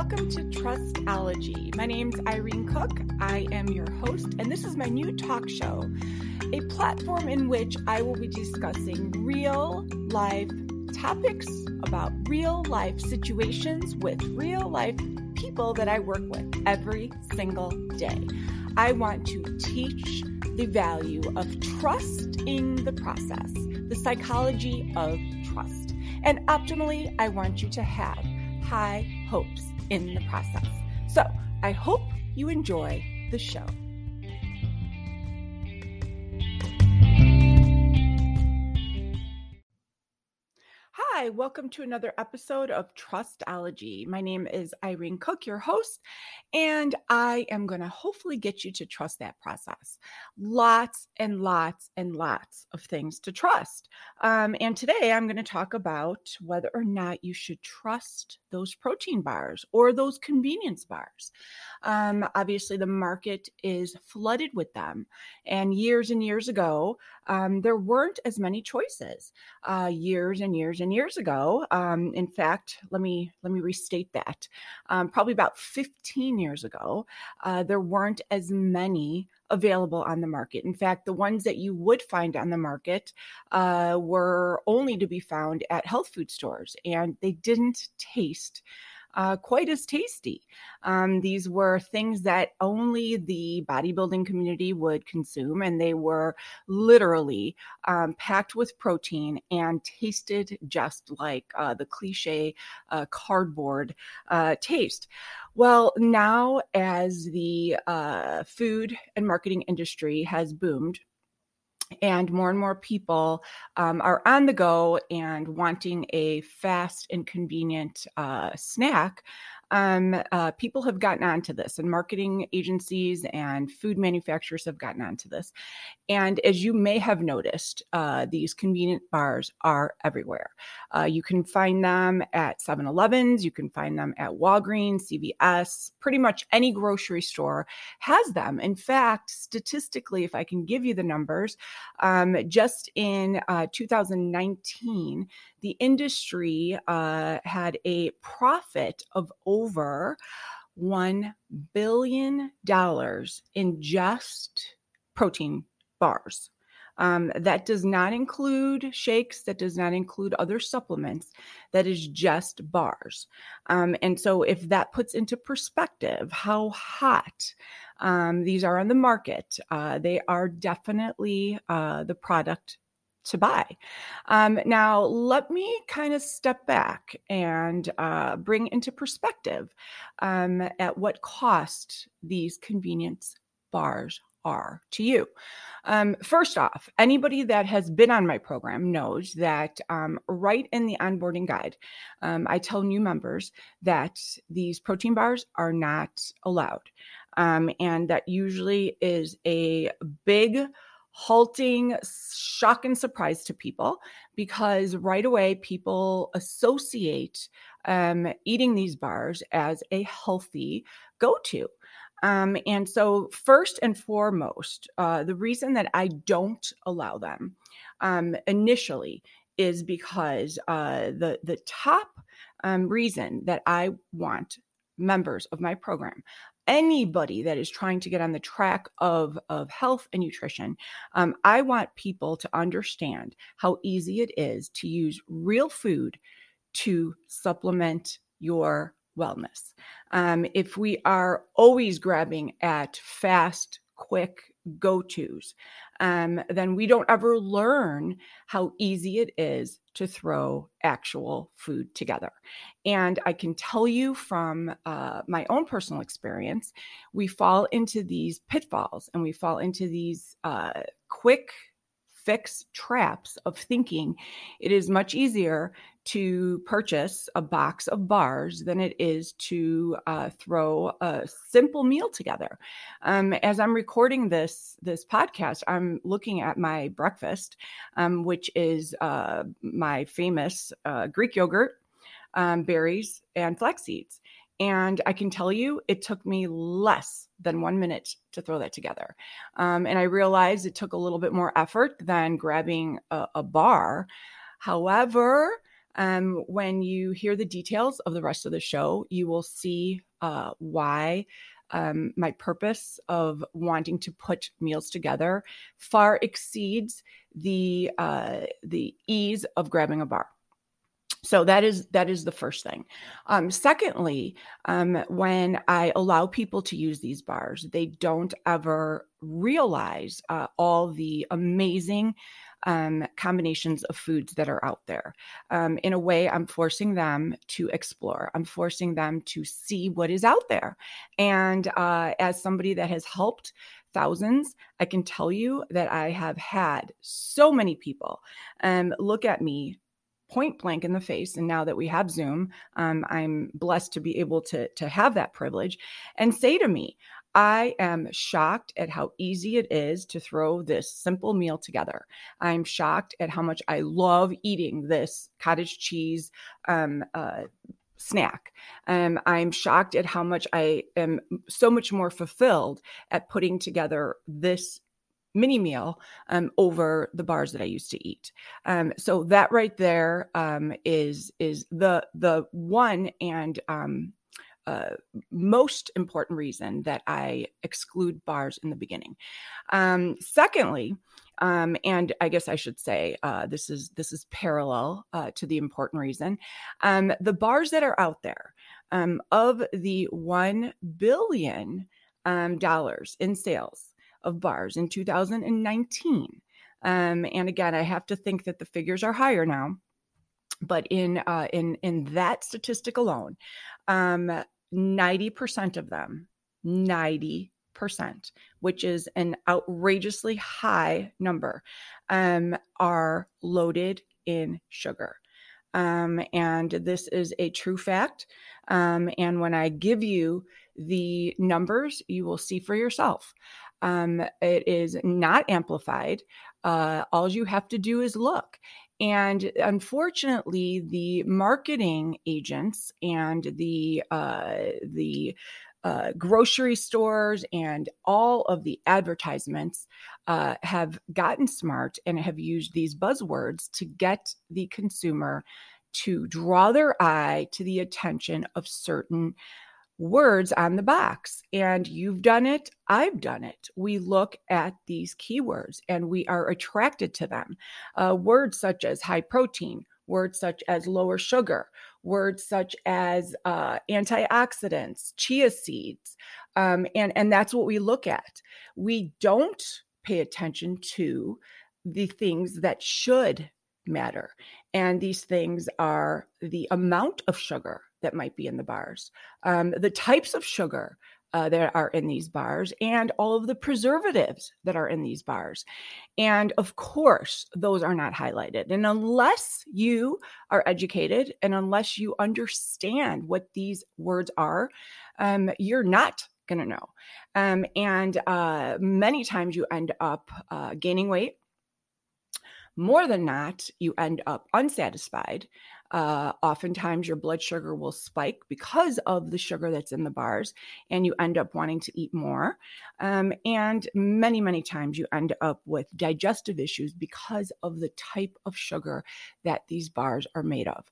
welcome to Trustology. My name's Irene Cook. I am your host, and this is my new talk show, a platform in which I will be discussing real life topics about real life situations with real life people that I work with every single day. I want to teach the value of trust in the process, the psychology of trust. And optimally, I want you to have high hopes in the process. So I hope you enjoy the show. Hi, welcome to another episode of Trustology. My name is Irene Cook, your host, and I am going to hopefully get you to trust that process. Lots and lots and lots of things to trust. Um, and today I'm going to talk about whether or not you should trust those protein bars or those convenience bars. Um, obviously, the market is flooded with them. And years and years ago, um, there weren't as many choices. Uh, years and years and years ago, um, in fact, let me let me restate that. Um, probably about 15 years ago, uh, there weren't as many available on the market. In fact, the ones that you would find on the market uh, were only to be found at health food stores, and they didn't taste uh, quite as tasty. Um, these were things that only the bodybuilding community would consume, and they were literally um, packed with protein and tasted just like uh, the cliche uh, cardboard uh, taste. Well, now as the uh, food and marketing industry has boomed, and more and more people um, are on the go and wanting a fast and convenient uh, snack um, uh, people have gotten onto this, and marketing agencies and food manufacturers have gotten onto this. And as you may have noticed, uh, these convenient bars are everywhere. Uh, you can find them at 7 Elevens, you can find them at Walgreens, CVS, pretty much any grocery store has them. In fact, statistically, if I can give you the numbers, um, just in uh, 2019, the industry uh, had a profit of over $1 billion in just protein bars. Um, that does not include shakes, that does not include other supplements, that is just bars. Um, and so, if that puts into perspective how hot um, these are on the market, uh, they are definitely uh, the product to buy. Um, now, let me kind of step back and uh, bring into perspective um, at what cost these convenience bars are to you. Um, first off, anybody that has been on my program knows that um, right in the onboarding guide, um, I tell new members that these protein bars are not allowed. Um, and that usually is a big halting shock and surprise to people because right away people associate um, eating these bars as a healthy go to. Um, and so, first and foremost, uh, the reason that I don't allow them um, initially is because uh, the the top um, reason that I want members of my program anybody that is trying to get on the track of, of health and nutrition, um, I want people to understand how easy it is to use real food to supplement your wellness. Um, if we are always grabbing at fast, quick go tos, um, then we don't ever learn how easy it is to throw actual food together. And I can tell you from uh, my own personal experience, we fall into these pitfalls and we fall into these uh, quick fix traps of thinking it is much easier to purchase a box of bars than it is to uh, throw a simple meal together. Um, as I'm recording this this podcast, I'm looking at my breakfast, um, which is uh, my famous uh, Greek yogurt, um, berries, and flax seeds. And I can tell you, it took me less than one minute to throw that together. Um, and I realized it took a little bit more effort than grabbing a, a bar. However, Um, when you hear the details of the rest of the show, you will see uh, why um, my purpose of wanting to put meals together far exceeds the uh, the ease of grabbing a bar. So that is that is the first thing. Um, secondly, um, when I allow people to use these bars, they don't ever realize uh, all the amazing um, combinations of foods that are out there. Um, in a way, I'm forcing them to explore. I'm forcing them to see what is out there. And uh, as somebody that has helped thousands, I can tell you that I have had so many people um, look at me point blank in the face. And now that we have Zoom, um, I'm blessed to be able to, to have that privilege and say to me, I am shocked at how easy it is to throw this simple meal together. I'm shocked at how much I love eating this cottage cheese um, uh, snack. Um, I'm shocked at how much I am so much more fulfilled at putting together this mini meal um, over the bars that I used to eat. Um, so that right there um, is is the the one and um, uh, most important reason that I exclude bars in the beginning. Um, secondly, um, and I guess I should say uh, this is this is parallel uh, to the important reason. Um, the bars that are out there um, of the one billion um, dollars in sales of bars in 2019. Um, and again, I have to think that the figures are higher now but in uh, in in that statistic alone, um, 90% of them, 90%, which is an outrageously high number, um, are loaded in sugar. Um, and this is a true fact. Um, and when I give you the numbers, you will see for yourself. Um, it is not amplified. Uh, all you have to do is look. And unfortunately, the marketing agents and the uh, the uh, grocery stores and all of the advertisements uh, have gotten smart and have used these buzzwords to get the consumer to draw their eye to the attention of certain words on the box. And you've done it, I've done it. We look at these keywords and we are attracted to them. Uh, words such as high protein, words such as lower sugar, words such as uh, antioxidants, chia seeds. Um, and, and that's what we look at. We don't pay attention to the things that should matter. And these things are the amount of sugar that might be in the bars, um, the types of sugar uh, that are in these bars, and all of the preservatives that are in these bars. And of course, those are not highlighted. And unless you are educated and unless you understand what these words are, um, you're not going to know. Um, and uh, many times you end up uh, gaining weight. More than not, you end up unsatisfied. Uh, oftentimes, your blood sugar will spike because of the sugar that's in the bars, and you end up wanting to eat more. Um, and many, many times, you end up with digestive issues because of the type of sugar that these bars are made of.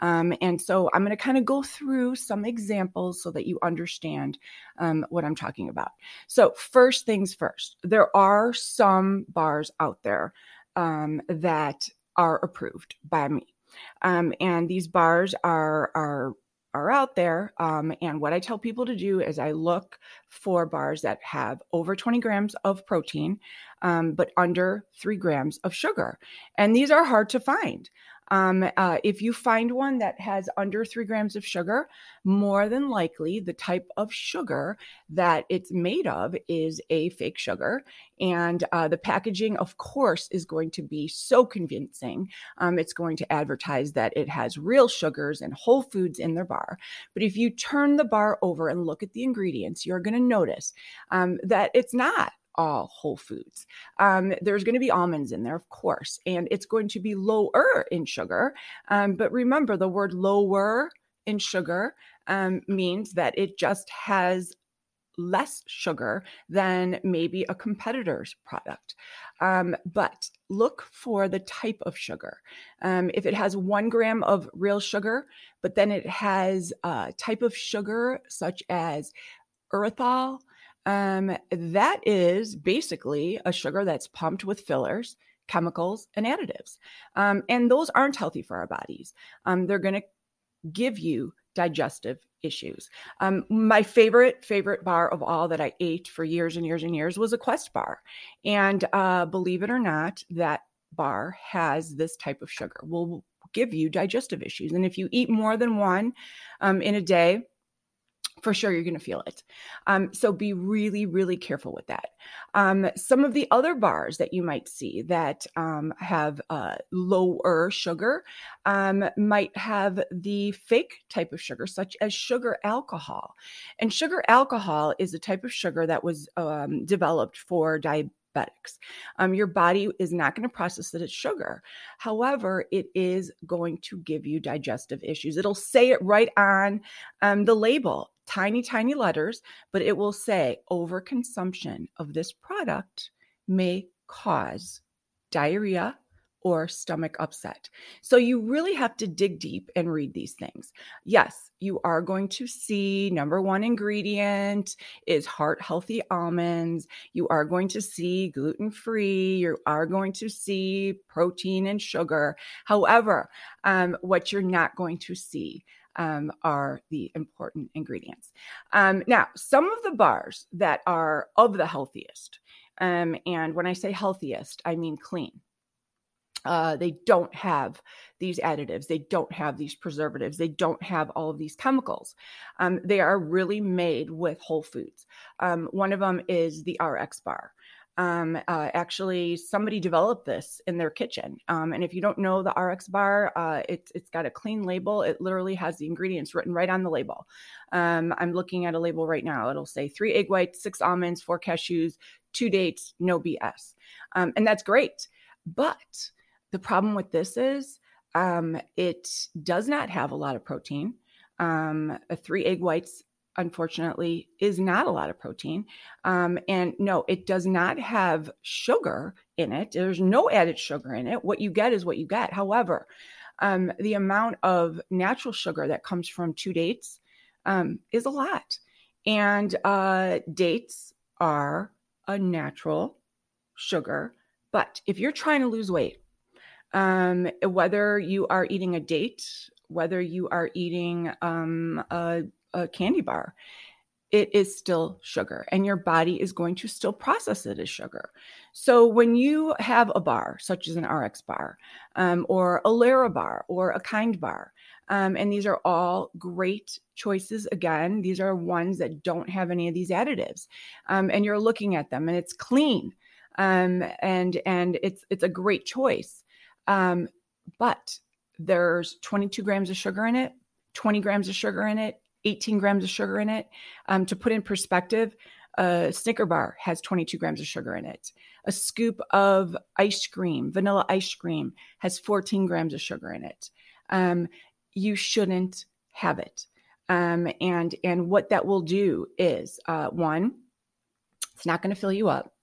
Um, and so, I'm going to kind of go through some examples so that you understand um, what I'm talking about. So, first things first, there are some bars out there um, that are approved by me. Um, and these bars are are are out there. Um, and what I tell people to do is I look for bars that have over 20 grams of protein, um, but under three grams of sugar. And these are hard to find. Um, uh, if you find one that has under three grams of sugar, more than likely the type of sugar that it's made of is a fake sugar. And uh, the packaging, of course, is going to be so convincing. Um, it's going to advertise that it has real sugars and whole foods in their bar. But if you turn the bar over and look at the ingredients, you're going to notice um, that it's not all whole foods. Um, there's going to be almonds in there, of course, and it's going to be lower in sugar. Um, but remember, the word lower in sugar um, means that it just has less sugar than maybe a competitor's product. Um, but look for the type of sugar. Um, if it has one gram of real sugar, but then it has a type of sugar such as erythritol, um, that is basically a sugar that's pumped with fillers, chemicals, and additives. Um, and those aren't healthy for our bodies. Um, they're going to give you digestive issues. Um, my favorite, favorite bar of all that I ate for years and years and years was a Quest bar. And uh, believe it or not, that bar has this type of sugar, will give you digestive issues. And if you eat more than one um, in a day, for sure you're going to feel it. Um, so be really, really careful with that. Um, some of the other bars that you might see that um, have uh, lower sugar um, might have the fake type of sugar, such as sugar alcohol. And sugar alcohol is a type of sugar that was um, developed for diabetes diabetics. Um, your body is not going to process it as sugar. However, it is going to give you digestive issues. It'll say it right on um, the label tiny, tiny letters, but it will say overconsumption of this product may cause diarrhea or stomach upset. So you really have to dig deep and read these things. Yes, you are going to see number one ingredient is heart healthy almonds. You are going to see gluten free. You are going to see protein and sugar. However, um, what you're not going to see um, are the important ingredients. Um, now, some of the bars that are of the healthiest, um, and when I say healthiest, I mean clean. Uh, they don't have these additives. They don't have these preservatives. They don't have all of these chemicals. Um, they are really made with whole foods. Um, one of them is the RX bar um, uh, actually somebody developed this in their kitchen. Um, and if you don't know the RX bar, uh, it's it's got a clean label. It literally has the ingredients written right on the label. Um, I'm looking at a label right now. It'll say three egg whites, six almonds, four cashews, two dates, no BS, um, and that's great. But the problem with this is um, it does not have a lot of protein. Um, three egg whites unfortunately, is not a lot of protein. Um, and no, it does not have sugar in it. There's no added sugar in it. What you get is what you get. However, um, the amount of natural sugar that comes from two dates um, is a lot. And uh, dates are a natural sugar. But if you're trying to lose weight, um, whether you are eating a date, whether you are eating um, a a candy bar, it is still sugar and your body is going to still process it as sugar. So when you have a bar, such as an RX bar um, or a Larabar or a Kind bar, um, and these are all great choices. Again, these are ones that don't have any of these additives, um, and you're looking at them and it's clean, um, and and it's it's a great choice. Um, but there's 22 grams of sugar in it, 20 grams of sugar in it, 18 grams of sugar in it. Um, to put in perspective, a Snicker bar has 22 grams of sugar in it. A scoop of ice cream, vanilla ice cream, has 14 grams of sugar in it. Um, you shouldn't have it. Um, and and what that will do is uh, one, it's not going to fill you up.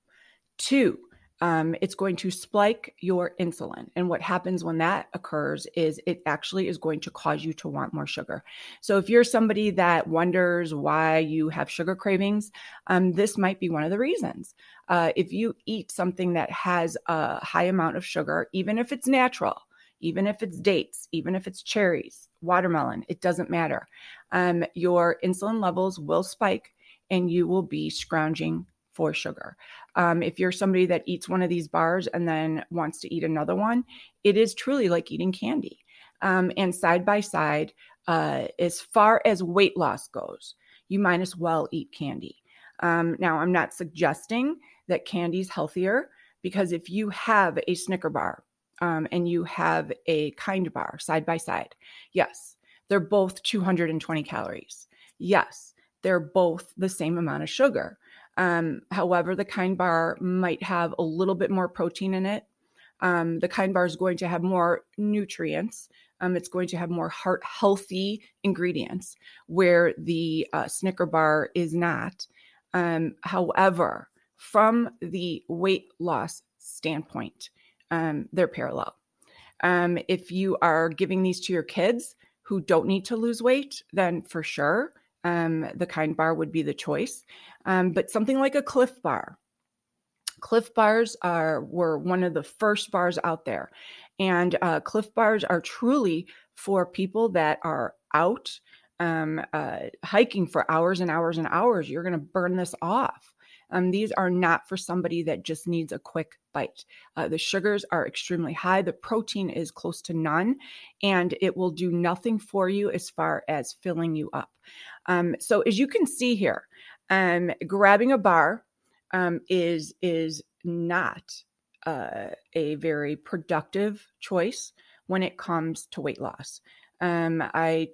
Two, um, it's going to spike your insulin. And what happens when that occurs is it actually is going to cause you to want more sugar. So if you're somebody that wonders why you have sugar cravings, um, this might be one of the reasons. Uh, if you eat something that has a high amount of sugar, even if it's natural, even if it's dates, even if it's cherries, watermelon, it doesn't matter. Um, your insulin levels will spike and you will be scrounging for sugar. Um, if you're somebody that eats one of these bars and then wants to eat another one, it is truly like eating candy. Um, and side by side, uh, as far as weight loss goes, you might as well eat candy. Um, now, I'm not suggesting that candy is healthier because if you have a Snicker bar um, and you have a kind bar side by side, yes, they're both 220 calories. Yes, they're both the same amount of sugar. Um, however, the kind bar might have a little bit more protein in it. Um, the kind bar is going to have more nutrients. Um, it's going to have more heart healthy ingredients, where the uh, Snicker bar is not. Um, however, from the weight loss standpoint, um, they're parallel. Um, if you are giving these to your kids who don't need to lose weight, then for sure um, the kind bar would be the choice. Um, but something like a Clif bar, Clif bars are were one of the first bars out there, and uh, Clif bars are truly for people that are out um, uh, hiking for hours and hours and hours. You're going to burn this off. Um, these are not for somebody that just needs a quick bite. Uh, the sugars are extremely high, the protein is close to none, and it will do nothing for you as far as filling you up. Um, so, as you can see here, um, grabbing a bar um, is is not uh, a very productive choice when it comes to weight loss. Um, I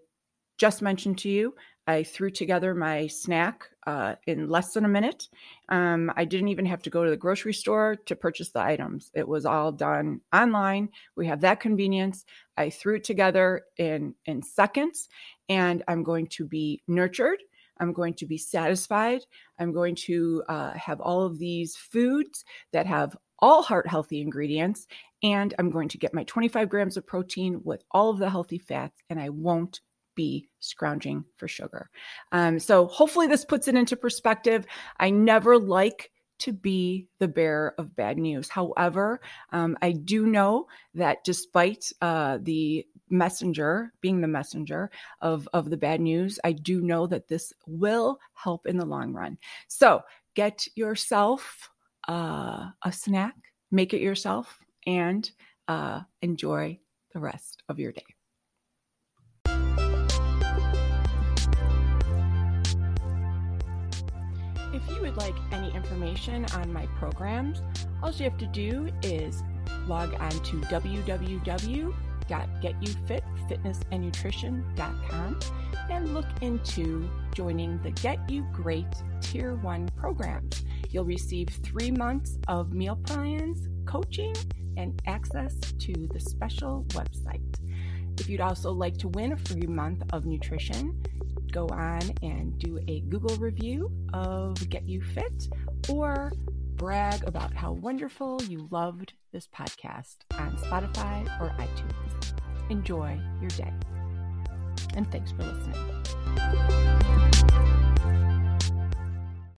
just mentioned to you I threw together my snack uh, in less than a minute. Um, I didn't even have to go to the grocery store to purchase the items. It was all done online. We have that convenience. I threw it together in in seconds, and I'm going to be nurtured. I'm going to be satisfied. I'm going to uh, have all of these foods that have all heart healthy ingredients, and I'm going to get my 25 grams of protein with all of the healthy fats, and I won't be scrounging for sugar. Um, so hopefully this puts it into perspective. I never like to be the bearer of bad news. However, um, I do know that despite uh, the messenger being the messenger of, of the bad news, I do know that this will help in the long run. So get yourself uh, a snack, make it yourself, and uh, enjoy the rest of your day. If you would like any information on my programs, all you have to do is log on to www.getyoufitfitnessandnutrition.com and look into joining the Get You Great Tier 1 programs. You'll receive three months of meal plans, coaching, and access to the special website. If you'd also like to win a free month of nutrition, go on and do a Google review of Get You Fit or brag about how wonderful you loved this podcast on Spotify or iTunes. Enjoy your day. And thanks for listening.